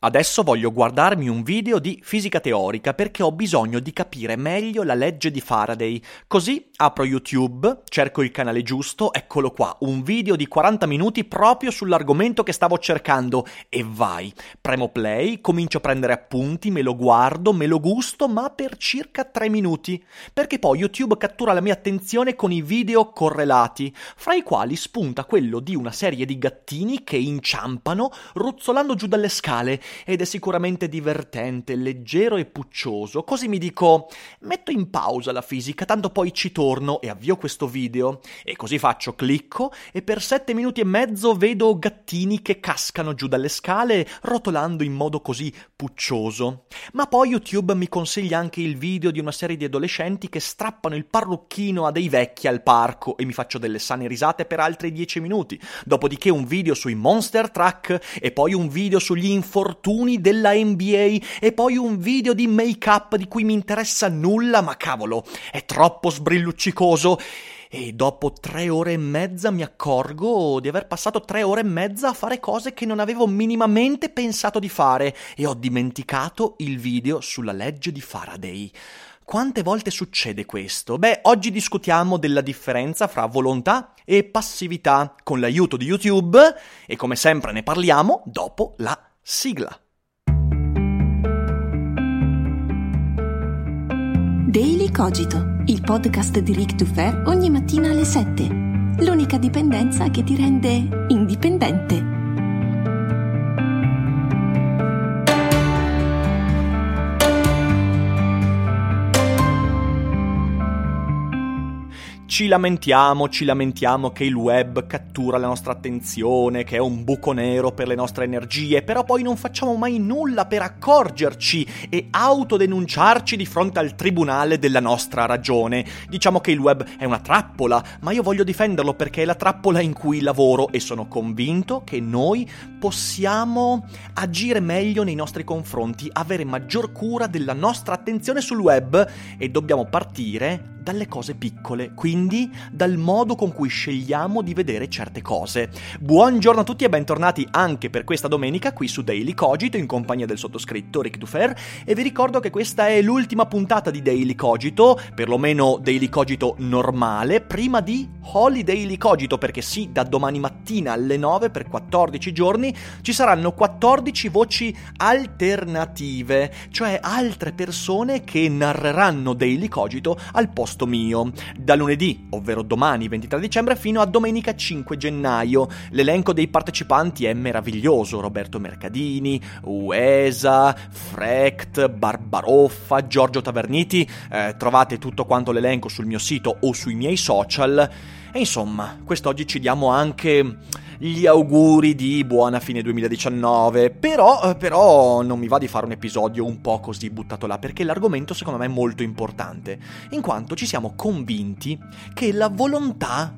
Adesso voglio guardarmi un video di fisica teorica perché ho bisogno di capire meglio la legge di Faraday. Così apro YouTube, cerco il canale giusto, eccolo qua, un video di 40 minuti proprio sull'argomento che stavo cercando e vai. Premo play, comincio a prendere appunti, me lo guardo, me lo gusto, ma per circa 3 minuti, perché poi YouTube cattura la mia attenzione con i video correlati, fra i quali spunta quello di una serie di gattini che inciampano ruzzolando giù dalle scale ed è sicuramente divertente, leggero e puccioso. Così mi dico, metto in pausa la fisica, tanto poi ci torno e avvio questo video. E così faccio, clicco e per sette minuti e mezzo vedo gattini che cascano giù dalle scale, rotolando in modo così puccioso. Ma poi YouTube mi consiglia anche il video di una serie di adolescenti che strappano il parrucchino a dei vecchi al parco e mi faccio delle sane risate per altri dieci minuti. Dopodiché un video sui Monster Truck e poi un video sugli infortuni della NBA e poi un video di make-up di cui mi interessa nulla, ma cavolo, è troppo sbrilluccicoso. E dopo tre ore e mezza mi accorgo di aver passato tre ore e mezza a fare cose che non avevo minimamente pensato di fare e ho dimenticato il video sulla legge di Faraday. Quante volte succede questo? Beh, oggi discutiamo della differenza fra volontà e passività con l'aiuto di YouTube e come sempre ne parliamo dopo la sigla. Daily Cogito, il podcast di Rick Dufer ogni mattina alle 7. L'unica dipendenza che ti rende indipendente. Ci lamentiamo, ci lamentiamo che il web cattura la nostra attenzione, che è un buco nero per le nostre energie, però poi non facciamo mai nulla per accorgerci e autodenunciarci di fronte al tribunale della nostra ragione. Diciamo che il web è una trappola, ma io voglio difenderlo perché è la trappola in cui lavoro e sono convinto che noi possiamo agire meglio nei nostri confronti, avere maggior cura della nostra attenzione sul web e dobbiamo partire dalle cose piccole, quindi dal modo con cui scegliamo di vedere certe cose. Buongiorno a tutti e bentornati anche per questa domenica qui su Daily Cogito in compagnia del sottoscritto Rick Dufer e vi ricordo che questa è l'ultima puntata di Daily Cogito, perlomeno Daily Cogito normale, prima di Holy Daily Cogito perché sì, da domani mattina alle 9 per 14 giorni ci saranno 14 voci alternative, cioè altre persone che narreranno Daily Cogito al posto mio, da lunedì, ovvero domani 23 dicembre, fino a domenica 5 gennaio. L'elenco dei partecipanti è meraviglioso, Roberto Mercadini, Uesa, Frecht, Barbaroffa, Giorgio Taverniti, eh, trovate tutto quanto l'elenco sul mio sito o sui miei social. E insomma, quest'oggi ci diamo anche gli auguri di buona fine 2019, però, eh, però non mi va di fare un episodio un po' così buttato là, perché l'argomento secondo me è molto importante, in quanto ci siamo convinti che la volontà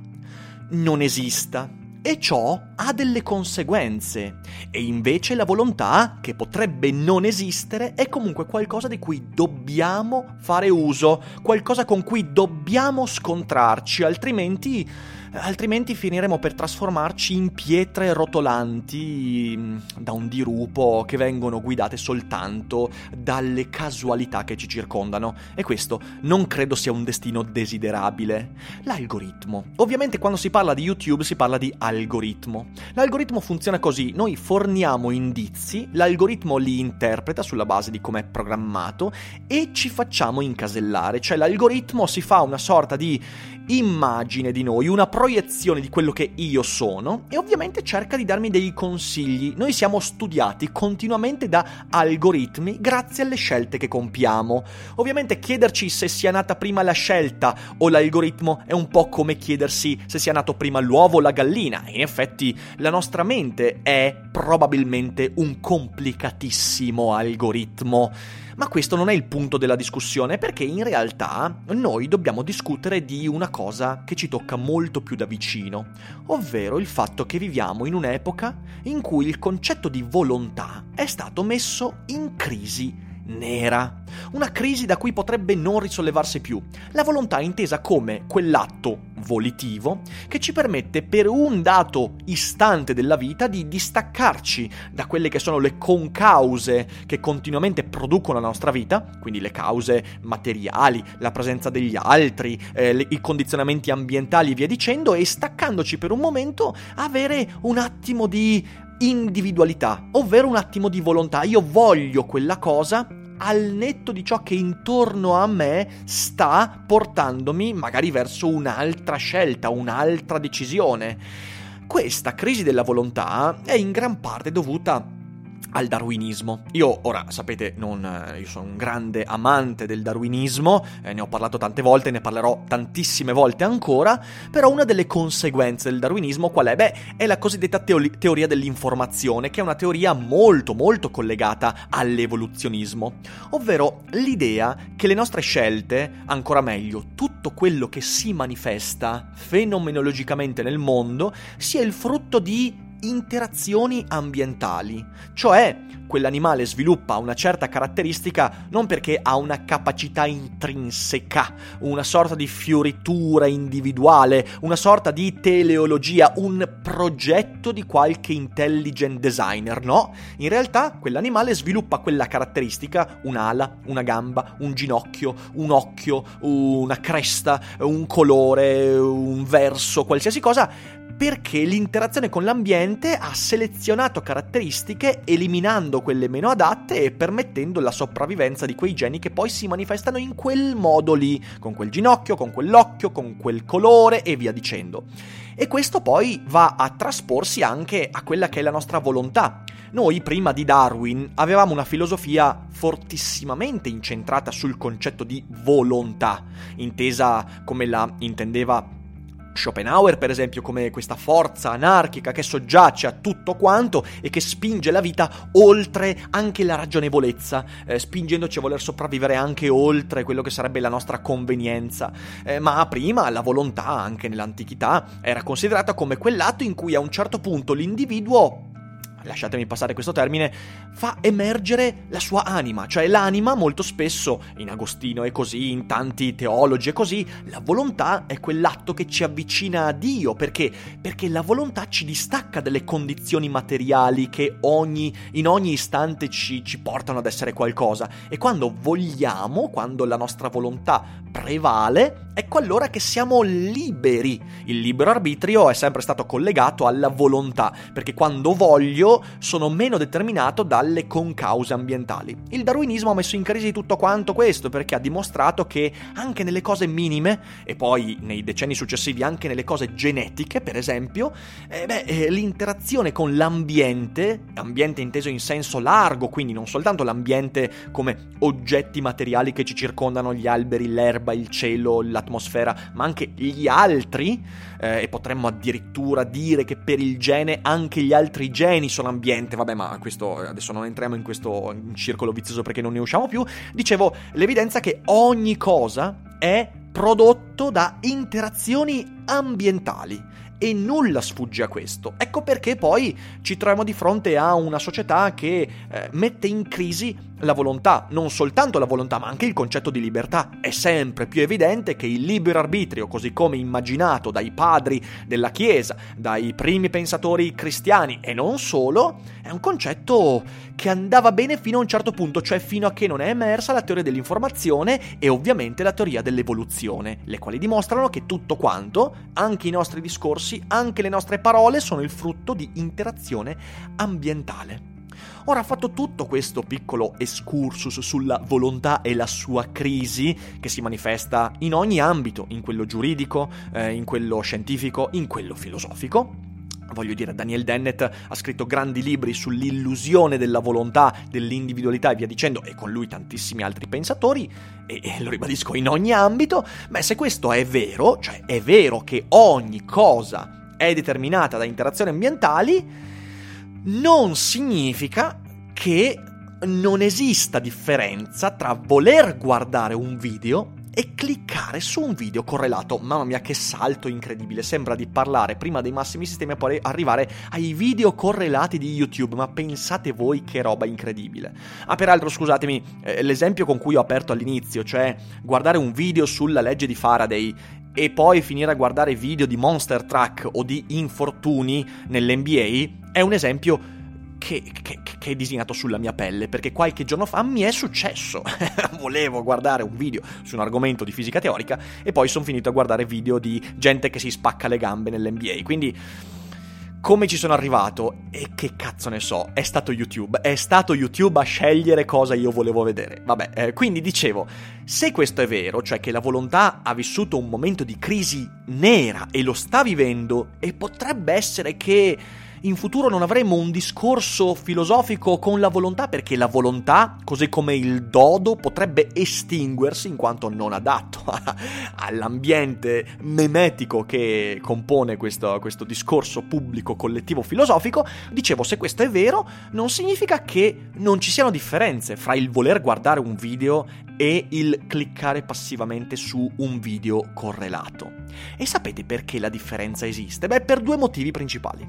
non esista e ciò ha delle conseguenze. E invece la volontà, che potrebbe non esistere, è comunque qualcosa di cui dobbiamo fare uso, qualcosa con cui dobbiamo scontrarci, altrimenti altrimenti finiremo per trasformarci in pietre rotolanti mm, da un dirupo che vengono guidate soltanto dalle casualità che ci circondano. E questo non credo sia un destino desiderabile. L'algoritmo. Ovviamente quando si parla di YouTube si parla di algoritmo. L'algoritmo funziona così, noi forniamo indizi, l'algoritmo li interpreta sulla base di come è programmato e ci facciamo incasellare, cioè l'algoritmo si fa una sorta di immagine di noi, una proiezione di quello che io sono e ovviamente cerca di darmi dei consigli. Noi siamo studiati continuamente da algoritmi grazie alle scelte che compiamo. Ovviamente chiederci se sia nata prima la scelta o l'algoritmo è un po' come chiedersi se sia nato prima l'uovo o la gallina. In effetti la nostra mente è probabilmente un complicatissimo algoritmo. Ma questo non è il punto della discussione perché in realtà noi dobbiamo discutere di una cosa che ci tocca molto più da vicino, ovvero il fatto che viviamo in un'epoca in cui il concetto di volontà è stato messo in crisi nera. Una crisi da cui potrebbe non risollevarsi più. La volontà è intesa come quell'atto volitivo che ci permette per un dato istante della vita di distaccarci da quelle che sono le concause che continuamente producono la nostra vita, quindi le cause materiali, la presenza degli altri, eh, le, i condizionamenti ambientali e via dicendo, e staccandoci per un momento avere un attimo di individualità, ovvero un attimo di volontà. Io voglio quella cosa al netto di ciò che intorno a me sta portandomi magari verso un'altra scelta, un'altra decisione. Questa crisi della volontà è in gran parte dovuta al darwinismo. Io ora sapete, non, io sono un grande amante del darwinismo, eh, ne ho parlato tante volte, ne parlerò tantissime volte ancora, però una delle conseguenze del darwinismo qual è? Beh, è la cosiddetta teori- teoria dell'informazione, che è una teoria molto molto collegata all'evoluzionismo, ovvero l'idea che le nostre scelte, ancora meglio, tutto quello che si manifesta fenomenologicamente nel mondo, sia il frutto di interazioni ambientali, cioè quell'animale sviluppa una certa caratteristica non perché ha una capacità intrinseca, una sorta di fioritura individuale, una sorta di teleologia, un progetto di qualche intelligent designer, no, in realtà quell'animale sviluppa quella caratteristica, un'ala, una gamba, un ginocchio, un occhio, una cresta, un colore, un verso, qualsiasi cosa perché l'interazione con l'ambiente ha selezionato caratteristiche eliminando quelle meno adatte e permettendo la sopravvivenza di quei geni che poi si manifestano in quel modo lì, con quel ginocchio, con quell'occhio, con quel colore e via dicendo. E questo poi va a trasporsi anche a quella che è la nostra volontà. Noi prima di Darwin avevamo una filosofia fortissimamente incentrata sul concetto di volontà, intesa come la intendeva Schopenhauer, per esempio, come questa forza anarchica che soggiace a tutto quanto e che spinge la vita oltre anche la ragionevolezza, eh, spingendoci a voler sopravvivere anche oltre quello che sarebbe la nostra convenienza. Eh, ma prima la volontà, anche nell'antichità, era considerata come quell'atto in cui a un certo punto l'individuo lasciatemi passare questo termine, fa emergere la sua anima, cioè l'anima molto spesso, in Agostino e così, in tanti teologi e così, la volontà è quell'atto che ci avvicina a Dio, perché? Perché la volontà ci distacca dalle condizioni materiali che ogni, in ogni istante ci, ci portano ad essere qualcosa e quando vogliamo, quando la nostra volontà prevale, ecco allora che siamo liberi. Il libero arbitrio è sempre stato collegato alla volontà, perché quando voglio sono meno determinato dalle concause ambientali. Il darwinismo ha messo in crisi tutto quanto questo perché ha dimostrato che anche nelle cose minime, e poi nei decenni successivi anche nelle cose genetiche, per esempio, eh beh, eh, l'interazione con l'ambiente, ambiente inteso in senso largo, quindi non soltanto l'ambiente come oggetti materiali che ci circondano, gli alberi, l'erba, il cielo, l'atmosfera, ma anche gli altri, eh, e potremmo addirittura dire che per il gene anche gli altri geni sono ambiente, vabbè ma questo adesso non entriamo in questo circolo vizioso perché non ne usciamo più, dicevo l'evidenza che ogni cosa è prodotto da interazioni ambientali e nulla sfugge a questo. Ecco perché poi ci troviamo di fronte a una società che eh, mette in crisi la volontà, non soltanto la volontà, ma anche il concetto di libertà. È sempre più evidente che il libero arbitrio, così come immaginato dai padri della Chiesa, dai primi pensatori cristiani e non solo, è un concetto che andava bene fino a un certo punto, cioè fino a che non è emersa la teoria dell'informazione e ovviamente la teoria dell'evoluzione, le quali dimostrano che tutto quanto, anche i nostri discorsi, anche le nostre parole, sono il frutto di interazione ambientale. Ora, fatto tutto questo piccolo excursus sulla volontà e la sua crisi, che si manifesta in ogni ambito, in quello giuridico, eh, in quello scientifico, in quello filosofico, Voglio dire, Daniel Dennett ha scritto grandi libri sull'illusione della volontà, dell'individualità e via dicendo, e con lui tantissimi altri pensatori, e, e, lo ribadisco in ogni ambito, beh, se questo è vero, cioè è vero che ogni cosa è determinata da interazioni ambientali, non significa che non esista differenza tra voler guardare un video e cliccare su un video correlato. Mamma mia, che salto incredibile! Sembra di parlare prima dei massimi sistemi e poi arrivare ai video correlati di YouTube. Ma pensate voi che roba incredibile! Ah, peraltro, scusatemi, eh, l'esempio con cui ho aperto all'inizio, cioè guardare un video sulla legge di Faraday e poi finire a guardare video di Monster Truck o di infortuni nell'NBA, è un esempio che, che, che, è disegnato sulla mia pelle, perché qualche giorno fa mi è successo. Volevo guardare un video su un argomento di fisica teorica e poi sono finito a guardare video di gente che si spacca le gambe nell'NBA. Quindi come ci sono arrivato e che cazzo ne so, è stato YouTube, è stato YouTube a scegliere cosa io volevo vedere. Vabbè, eh, quindi dicevo, se questo è vero, cioè che la volontà ha vissuto un momento di crisi nera e lo sta vivendo, e potrebbe essere che in futuro non avremo un discorso filosofico con la volontà, perché la volontà, così come il dodo, potrebbe estinguersi in quanto non adatto all'ambiente memetico che compone questo, questo discorso pubblico collettivo filosofico. Dicevo, se questo è vero, non significa che non ci siano differenze fra il voler guardare un video e il cliccare passivamente su un video correlato. E sapete perché la differenza esiste? Beh, per due motivi principali.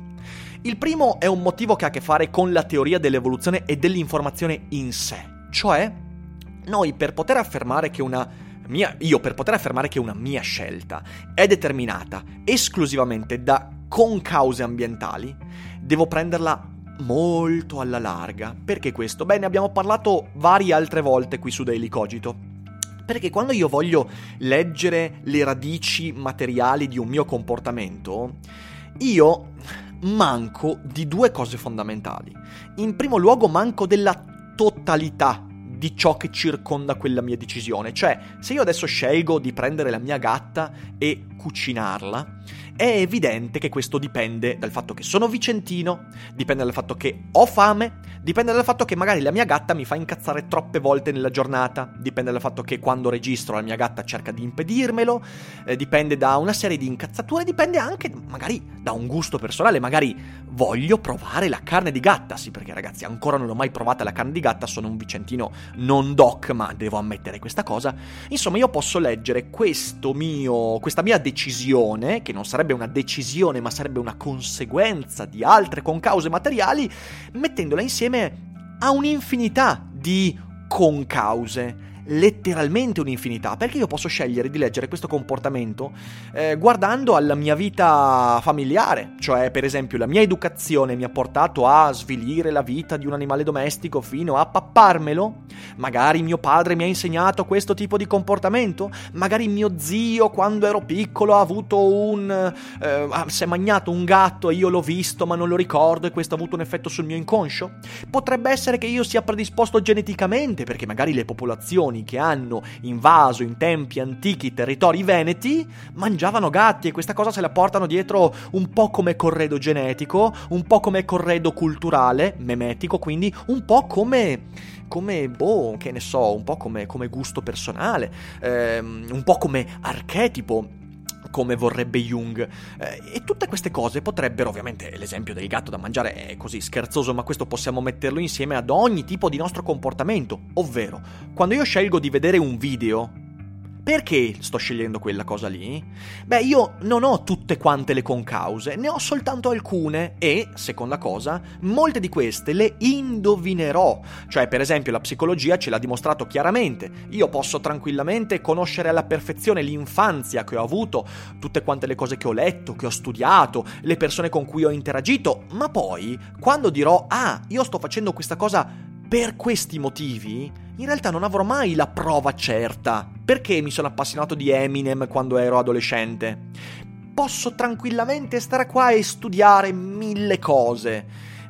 Il primo è un motivo che ha a che fare con la teoria dell'evoluzione e dell'informazione in sé, cioè noi per poter affermare che una mia, io per poter affermare che una mia scelta è determinata esclusivamente da concause ambientali, devo prenderla molto alla larga. Perché questo? Beh, ne abbiamo parlato varie altre volte qui su Daily Cogito. Perché quando io voglio leggere le radici materiali di un mio comportamento, io manco di due cose fondamentali. In primo luogo manco della totalità di ciò che circonda quella mia decisione. Cioè, se io adesso scelgo di prendere la mia gatta e cucinarla, è evidente che questo dipende dal fatto che sono vicentino, dipende dal fatto che ho fame, dipende dal fatto che magari la mia gatta mi fa incazzare troppe volte nella giornata, dipende dal fatto che quando registro la mia gatta cerca di impedirmelo, eh, dipende da una serie di incazzature, dipende anche magari da un gusto personale, magari voglio provare la carne di gatta, sì perché ragazzi ancora non ho mai provata la carne di gatta, sono un vicentino non doc, ma devo ammettere questa cosa. Insomma, io posso leggere questo mio, questa mia decisione, che non sarebbe sarebbe una decisione, ma sarebbe una conseguenza di altre concause materiali, mettendola insieme a un'infinità di concause letteralmente un'infinità, perché io posso scegliere di leggere questo comportamento eh, guardando alla mia vita familiare, cioè per esempio la mia educazione mi ha portato a svilire la vita di un animale domestico fino a papparmelo, magari mio padre mi ha insegnato questo tipo di comportamento, magari mio zio quando ero piccolo ha avuto un... Eh, si è magnato un gatto e io l'ho visto ma non lo ricordo e questo ha avuto un effetto sul mio inconscio, potrebbe essere che io sia predisposto geneticamente perché magari le popolazioni popolazioni che hanno invaso in tempi antichi territori veneti mangiavano gatti e questa cosa se la portano dietro un po' come corredo genetico, un po' come corredo culturale, memetico, quindi un po' come come, boh, che ne so, un po' come, come gusto personale, ehm, un po' come archetipo come vorrebbe Jung. Eh, e tutte queste cose potrebbero, ovviamente l'esempio del gatto da mangiare è così scherzoso, ma questo possiamo metterlo insieme ad ogni tipo di nostro comportamento. Ovvero, quando io scelgo di vedere un video perché sto scegliendo quella cosa lì? Beh, io non ho tutte quante le concause, ne ho soltanto alcune e, seconda cosa, molte di queste le indovinerò. Cioè, per esempio, la psicologia ce l'ha dimostrato chiaramente. Io posso tranquillamente conoscere alla perfezione l'infanzia che ho avuto, tutte quante le cose che ho letto, che ho studiato, le persone con cui ho interagito, ma poi, quando dirò, ah, io sto facendo questa cosa per questi motivi, in realtà non avrò mai la prova certa. Perché mi sono appassionato di Eminem quando ero adolescente? Posso tranquillamente stare qua e studiare mille cose.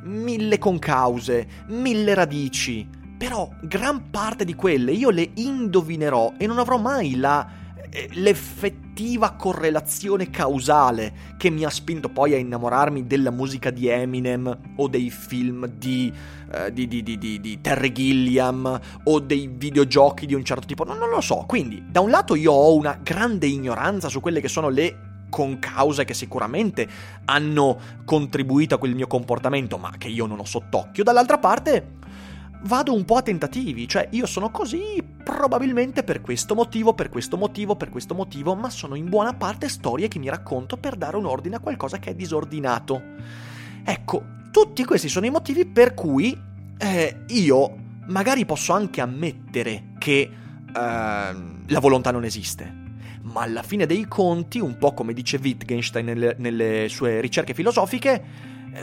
mille concause, mille radici, però gran parte di quelle io le indovinerò e non avrò mai la, l'effettiva correlazione causale che mi ha spinto poi a innamorarmi della musica di Eminem o dei film di, uh, di, di, di Terry Gilliam o dei videogiochi di un certo tipo. No, non lo so. Quindi, da un lato io ho una grande ignoranza su quelle che sono le con cause che sicuramente hanno contribuito a quel mio comportamento, ma che io non ho sott'occhio. Dall'altra parte, vado un po' a tentativi, cioè io sono così probabilmente per questo motivo, per questo motivo, per questo motivo, ma sono in buona parte storie che mi racconto per dare un ordine a qualcosa che è disordinato. Ecco, tutti questi sono i motivi per cui eh, io magari posso anche ammettere che eh, la volontà non esiste ma alla fine dei conti, un po' come dice Wittgenstein nelle, nelle sue ricerche filosofiche,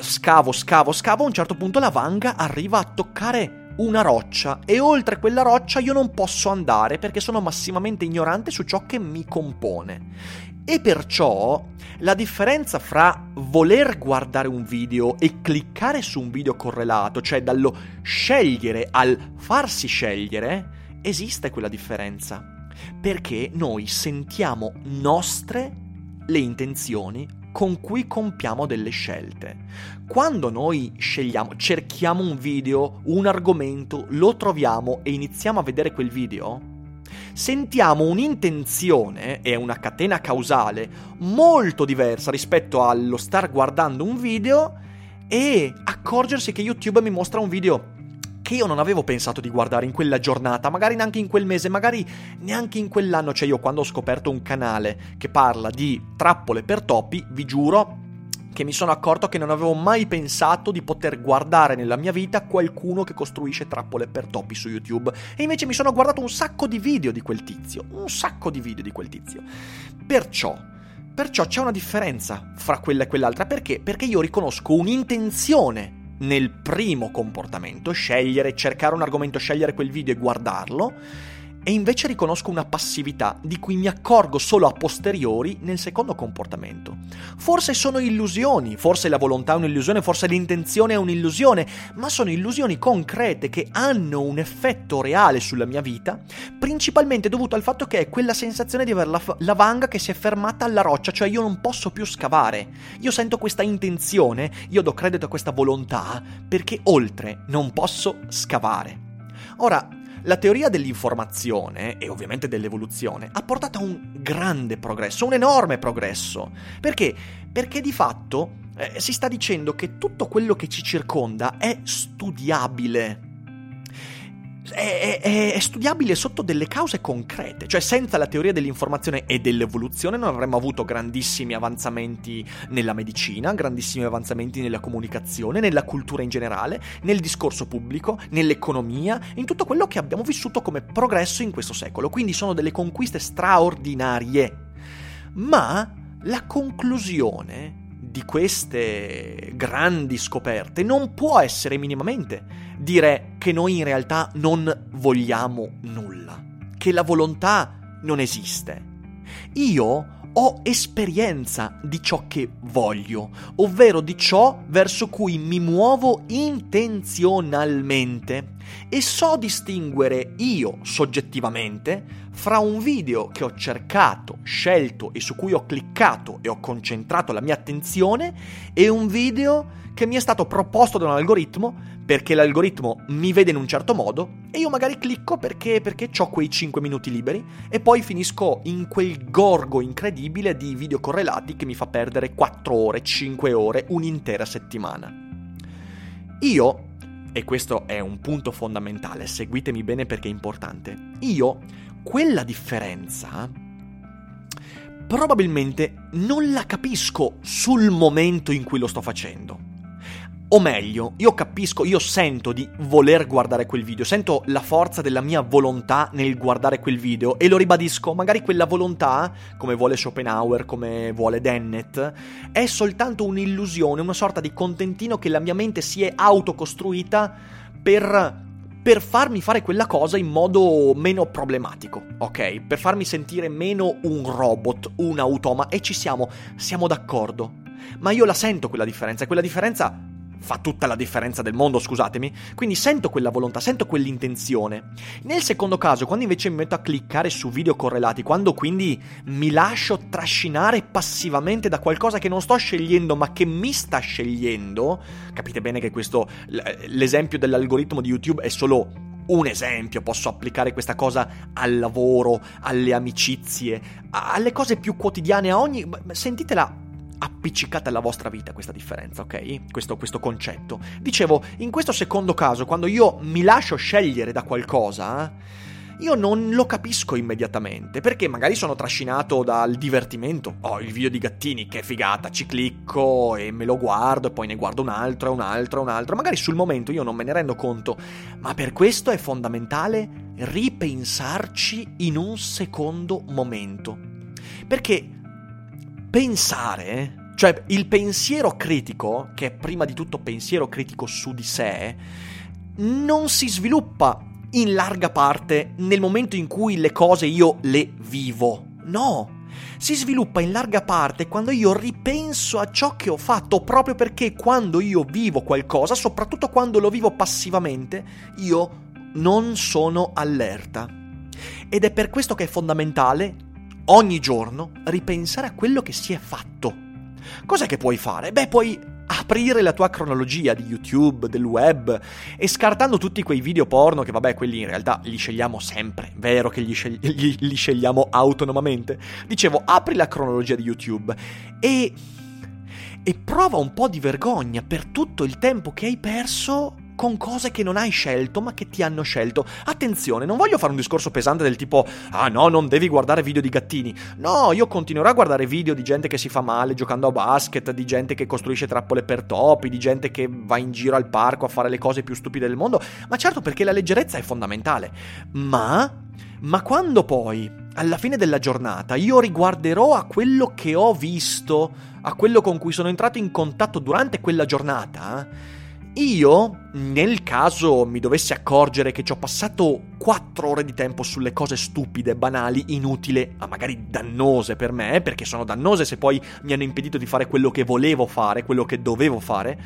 scavo, scavo, scavo, a un certo punto la vanga arriva a toccare una roccia e oltre quella roccia io non posso andare perché sono massimamente ignorante su ciò che mi compone. E perciò la differenza fra voler guardare un video e cliccare su un video correlato, cioè dallo scegliere al farsi scegliere, esiste quella differenza perché noi sentiamo nostre le intenzioni con cui compiamo delle scelte. Quando noi scegliamo, cerchiamo un video, un argomento, lo troviamo e iniziamo a vedere quel video, sentiamo un'intenzione e una catena causale molto diversa rispetto allo star guardando un video e accorgersi che YouTube mi mostra un video che io non avevo pensato di guardare in quella giornata, magari neanche in quel mese, magari neanche in quell'anno. Cioè io quando ho scoperto un canale che parla di trappole per topi, vi giuro che mi sono accorto che non avevo mai pensato di poter guardare nella mia vita qualcuno che costruisce trappole per topi su YouTube. E invece mi sono guardato un sacco di video di quel tizio, un sacco di video di quel tizio. Perciò Perciò c'è una differenza fra quella e quell'altra. Perché? Perché io riconosco un'intenzione nel primo comportamento, scegliere, cercare un argomento, scegliere quel video e guardarlo, e invece riconosco una passività di cui mi accorgo solo a posteriori nel secondo comportamento. Forse sono illusioni, forse la volontà è un'illusione, forse l'intenzione è un'illusione, ma sono illusioni concrete che hanno un effetto reale sulla mia vita, principalmente dovuto al fatto che è quella sensazione di avere la, la vanga che si è fermata alla roccia, cioè io non posso più scavare. Io sento questa intenzione, io do credito a questa volontà, perché oltre non posso scavare. Ora, la teoria dell'informazione e ovviamente dell'evoluzione ha portato a un grande progresso, un enorme progresso. Perché? Perché di fatto eh, si sta dicendo che tutto quello che ci circonda è studiabile è, è, è, studiabile sotto delle cause concrete, cioè senza la teoria dell'informazione e dell'evoluzione non avremmo avuto grandissimi avanzamenti nella medicina, grandissimi avanzamenti nella comunicazione, nella cultura in generale, nel discorso pubblico, nell'economia, in tutto quello che abbiamo vissuto come progresso in questo secolo. Quindi sono delle conquiste straordinarie. Ma la conclusione di queste grandi scoperte non può essere minimamente dire che noi in realtà non vogliamo nulla, che la volontà non esiste. Io ho esperienza di ciò che voglio, ovvero di ciò verso cui mi muovo intenzionalmente e so distinguere io soggettivamente fra un video che ho cercato, scelto e su cui ho cliccato e ho concentrato la mia attenzione e un video che mi è stato proposto da un algoritmo perché l'algoritmo mi vede in un certo modo e io magari clicco perché, perché ho quei 5 minuti liberi e poi finisco in quel gorgo incredibile di video correlati che mi fa perdere 4 ore, 5 ore, un'intera settimana. Io, e questo è un punto fondamentale, seguitemi bene perché è importante, io quella differenza probabilmente non la capisco sul momento in cui lo sto facendo. O meglio, io capisco, io sento di voler guardare quel video, sento la forza della mia volontà nel guardare quel video e lo ribadisco, magari quella volontà, come vuole Schopenhauer, come vuole Dennett, è soltanto un'illusione, una sorta di contentino che la mia mente si è autocostruita per per farmi fare quella cosa in modo meno problematico, ok? Per farmi sentire meno un robot, un automa, e ci siamo, siamo d'accordo. Ma io la sento quella differenza, quella differenza fa tutta la differenza del mondo, scusatemi. Quindi sento quella volontà, sento quell'intenzione. Nel secondo caso, quando invece mi metto a cliccare su video correlati, quando quindi mi lascio trascinare passivamente da qualcosa che non sto scegliendo, ma che mi sta scegliendo, capite bene che questo l'esempio dell'algoritmo di YouTube è solo un esempio, posso applicare questa cosa al lavoro, alle amicizie, alle cose più quotidiane, a ogni... Sentitela appiccicata alla vostra vita questa differenza, ok? Questo, questo, concetto. Dicevo, in questo secondo caso, quando io mi lascio scegliere da qualcosa, io non lo capisco immediatamente, perché magari sono trascinato dal divertimento. Oh, il video di gattini, che figata, ci clicco e me lo guardo, e poi ne guardo un altro, e un altro, e un altro. Magari sul momento io non me ne rendo conto, ma per questo è fondamentale ripensarci in un secondo momento. Perché pensare, cioè il pensiero critico, che è prima di tutto pensiero critico su di sé, non si sviluppa in larga parte nel momento in cui le cose io le vivo. No, si sviluppa in larga parte quando io ripenso a ciò che ho fatto, proprio perché quando io vivo qualcosa, soprattutto quando lo vivo passivamente, io non sono allerta. Ed è per questo che è fondamentale ogni giorno ripensare a quello che si è fatto. Cos'è che puoi fare? Beh, puoi aprire la tua cronologia di YouTube, del web e scartando tutti quei video porno che vabbè quelli in realtà li scegliamo sempre, vero che li, scegli- li, li scegliamo autonomamente. Dicevo, apri la cronologia di YouTube e e prova un po' di vergogna per tutto il tempo che hai perso con cose che non hai scelto ma che ti hanno scelto. Attenzione, non voglio fare un discorso pesante del tipo ah no, non devi guardare video di gattini. No, io continuerò a guardare video di gente che si fa male giocando a basket, di gente che costruisce trappole per topi, di gente che va in giro al parco a fare le cose più stupide del mondo, ma certo perché la leggerezza è fondamentale. Ma ma quando poi alla fine della giornata io riguarderò a quello che ho visto, a quello con cui sono entrato in contatto durante quella giornata, io, nel caso mi dovessi accorgere che ci ho passato 4 ore di tempo sulle cose stupide, banali, inutili, ma magari dannose per me, perché sono dannose se poi mi hanno impedito di fare quello che volevo fare, quello che dovevo fare,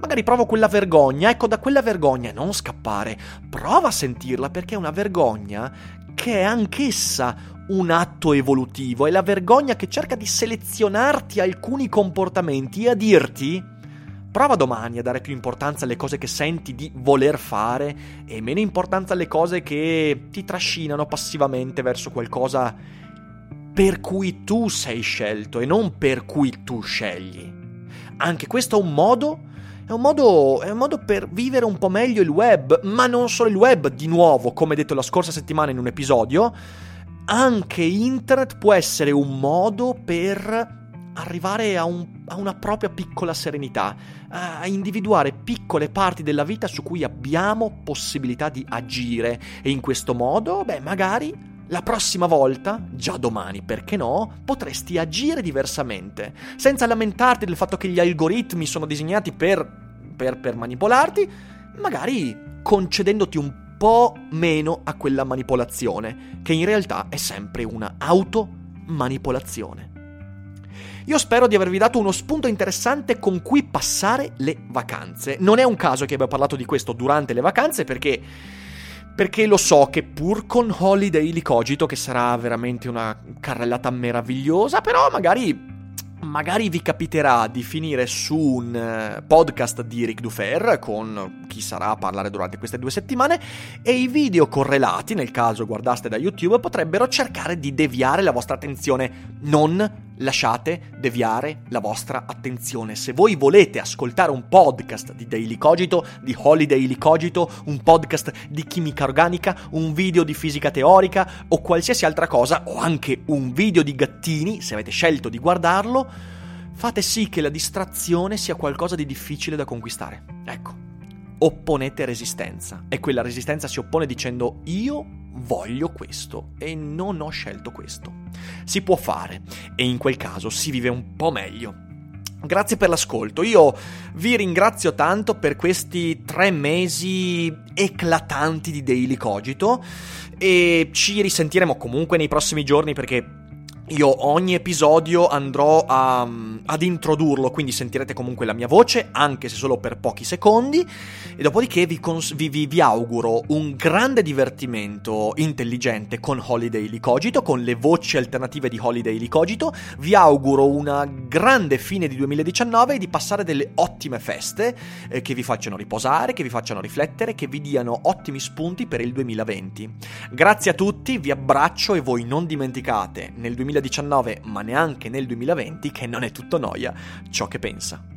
magari provo quella vergogna, ecco da quella vergogna non scappare, prova a sentirla perché è una vergogna che è anch'essa un atto evolutivo, è la vergogna che cerca di selezionarti alcuni comportamenti e a dirti Prova domani a dare più importanza alle cose che senti di voler fare e meno importanza alle cose che ti trascinano passivamente verso qualcosa per cui tu sei scelto e non per cui tu scegli. Anche questo è un modo è un, modo, è un modo per vivere un po' meglio il web, ma non solo il web, di nuovo, come detto la scorsa settimana in un episodio, anche internet può essere un modo per arrivare a, un, a, una propria piccola serenità, a individuare piccole parti della vita su cui abbiamo possibilità di agire e in questo modo, beh, magari la prossima volta, già domani perché no, potresti agire diversamente, senza lamentarti del fatto che gli algoritmi sono disegnati per, per, per manipolarti, magari concedendoti un po' meno a quella manipolazione, che in realtà è sempre una automanipolazione. Io spero di avervi dato uno spunto interessante con cui passare le vacanze. Non è un caso che abbia parlato di questo durante le vacanze perché perché lo so che pur con Holiday li cogito che sarà veramente una carrellata meravigliosa, però magari magari vi capiterà di finire su un eh, podcast di Ric Dufer con chi sarà a parlare durante queste due settimane e i video correlati, nel caso guardaste da YouTube, potrebbero cercare di deviare la vostra attenzione. Non lasciate deviare la vostra attenzione. Se voi volete ascoltare un podcast di Daily Cogito, di Holiday Cogito, un podcast di chimica organica, un video di fisica teorica o qualsiasi altra cosa, o anche un video di gattini, se avete scelto di guardarlo, fate sì che la distrazione sia qualcosa di difficile da conquistare. Ecco, opponete resistenza e quella resistenza si oppone dicendo io voglio questo e non ho scelto questo. Si può fare e in quel caso si vive un po' meglio. Grazie per l'ascolto, io vi ringrazio tanto per questi tre mesi eclatanti di Daily Cogito e ci risentiremo comunque nei prossimi giorni perché io ogni episodio andrò a, ad introdurlo, quindi sentirete comunque la mia voce, anche se solo per pochi secondi, e dopodiché vi, cons- vi, vi, vi auguro un grande divertimento intelligente con Holiday Licogito, con le voci alternative di Holiday Licogito, vi auguro una grande fine di 2019 e di passare delle ottime feste eh, che vi facciano riposare, che vi facciano riflettere, che vi diano ottimi spunti per il 2020. Grazie a tutti, vi abbraccio e voi non dimenticate nel 2019 2019, ma neanche nel 2020, che non è tutto noia ciò che pensa.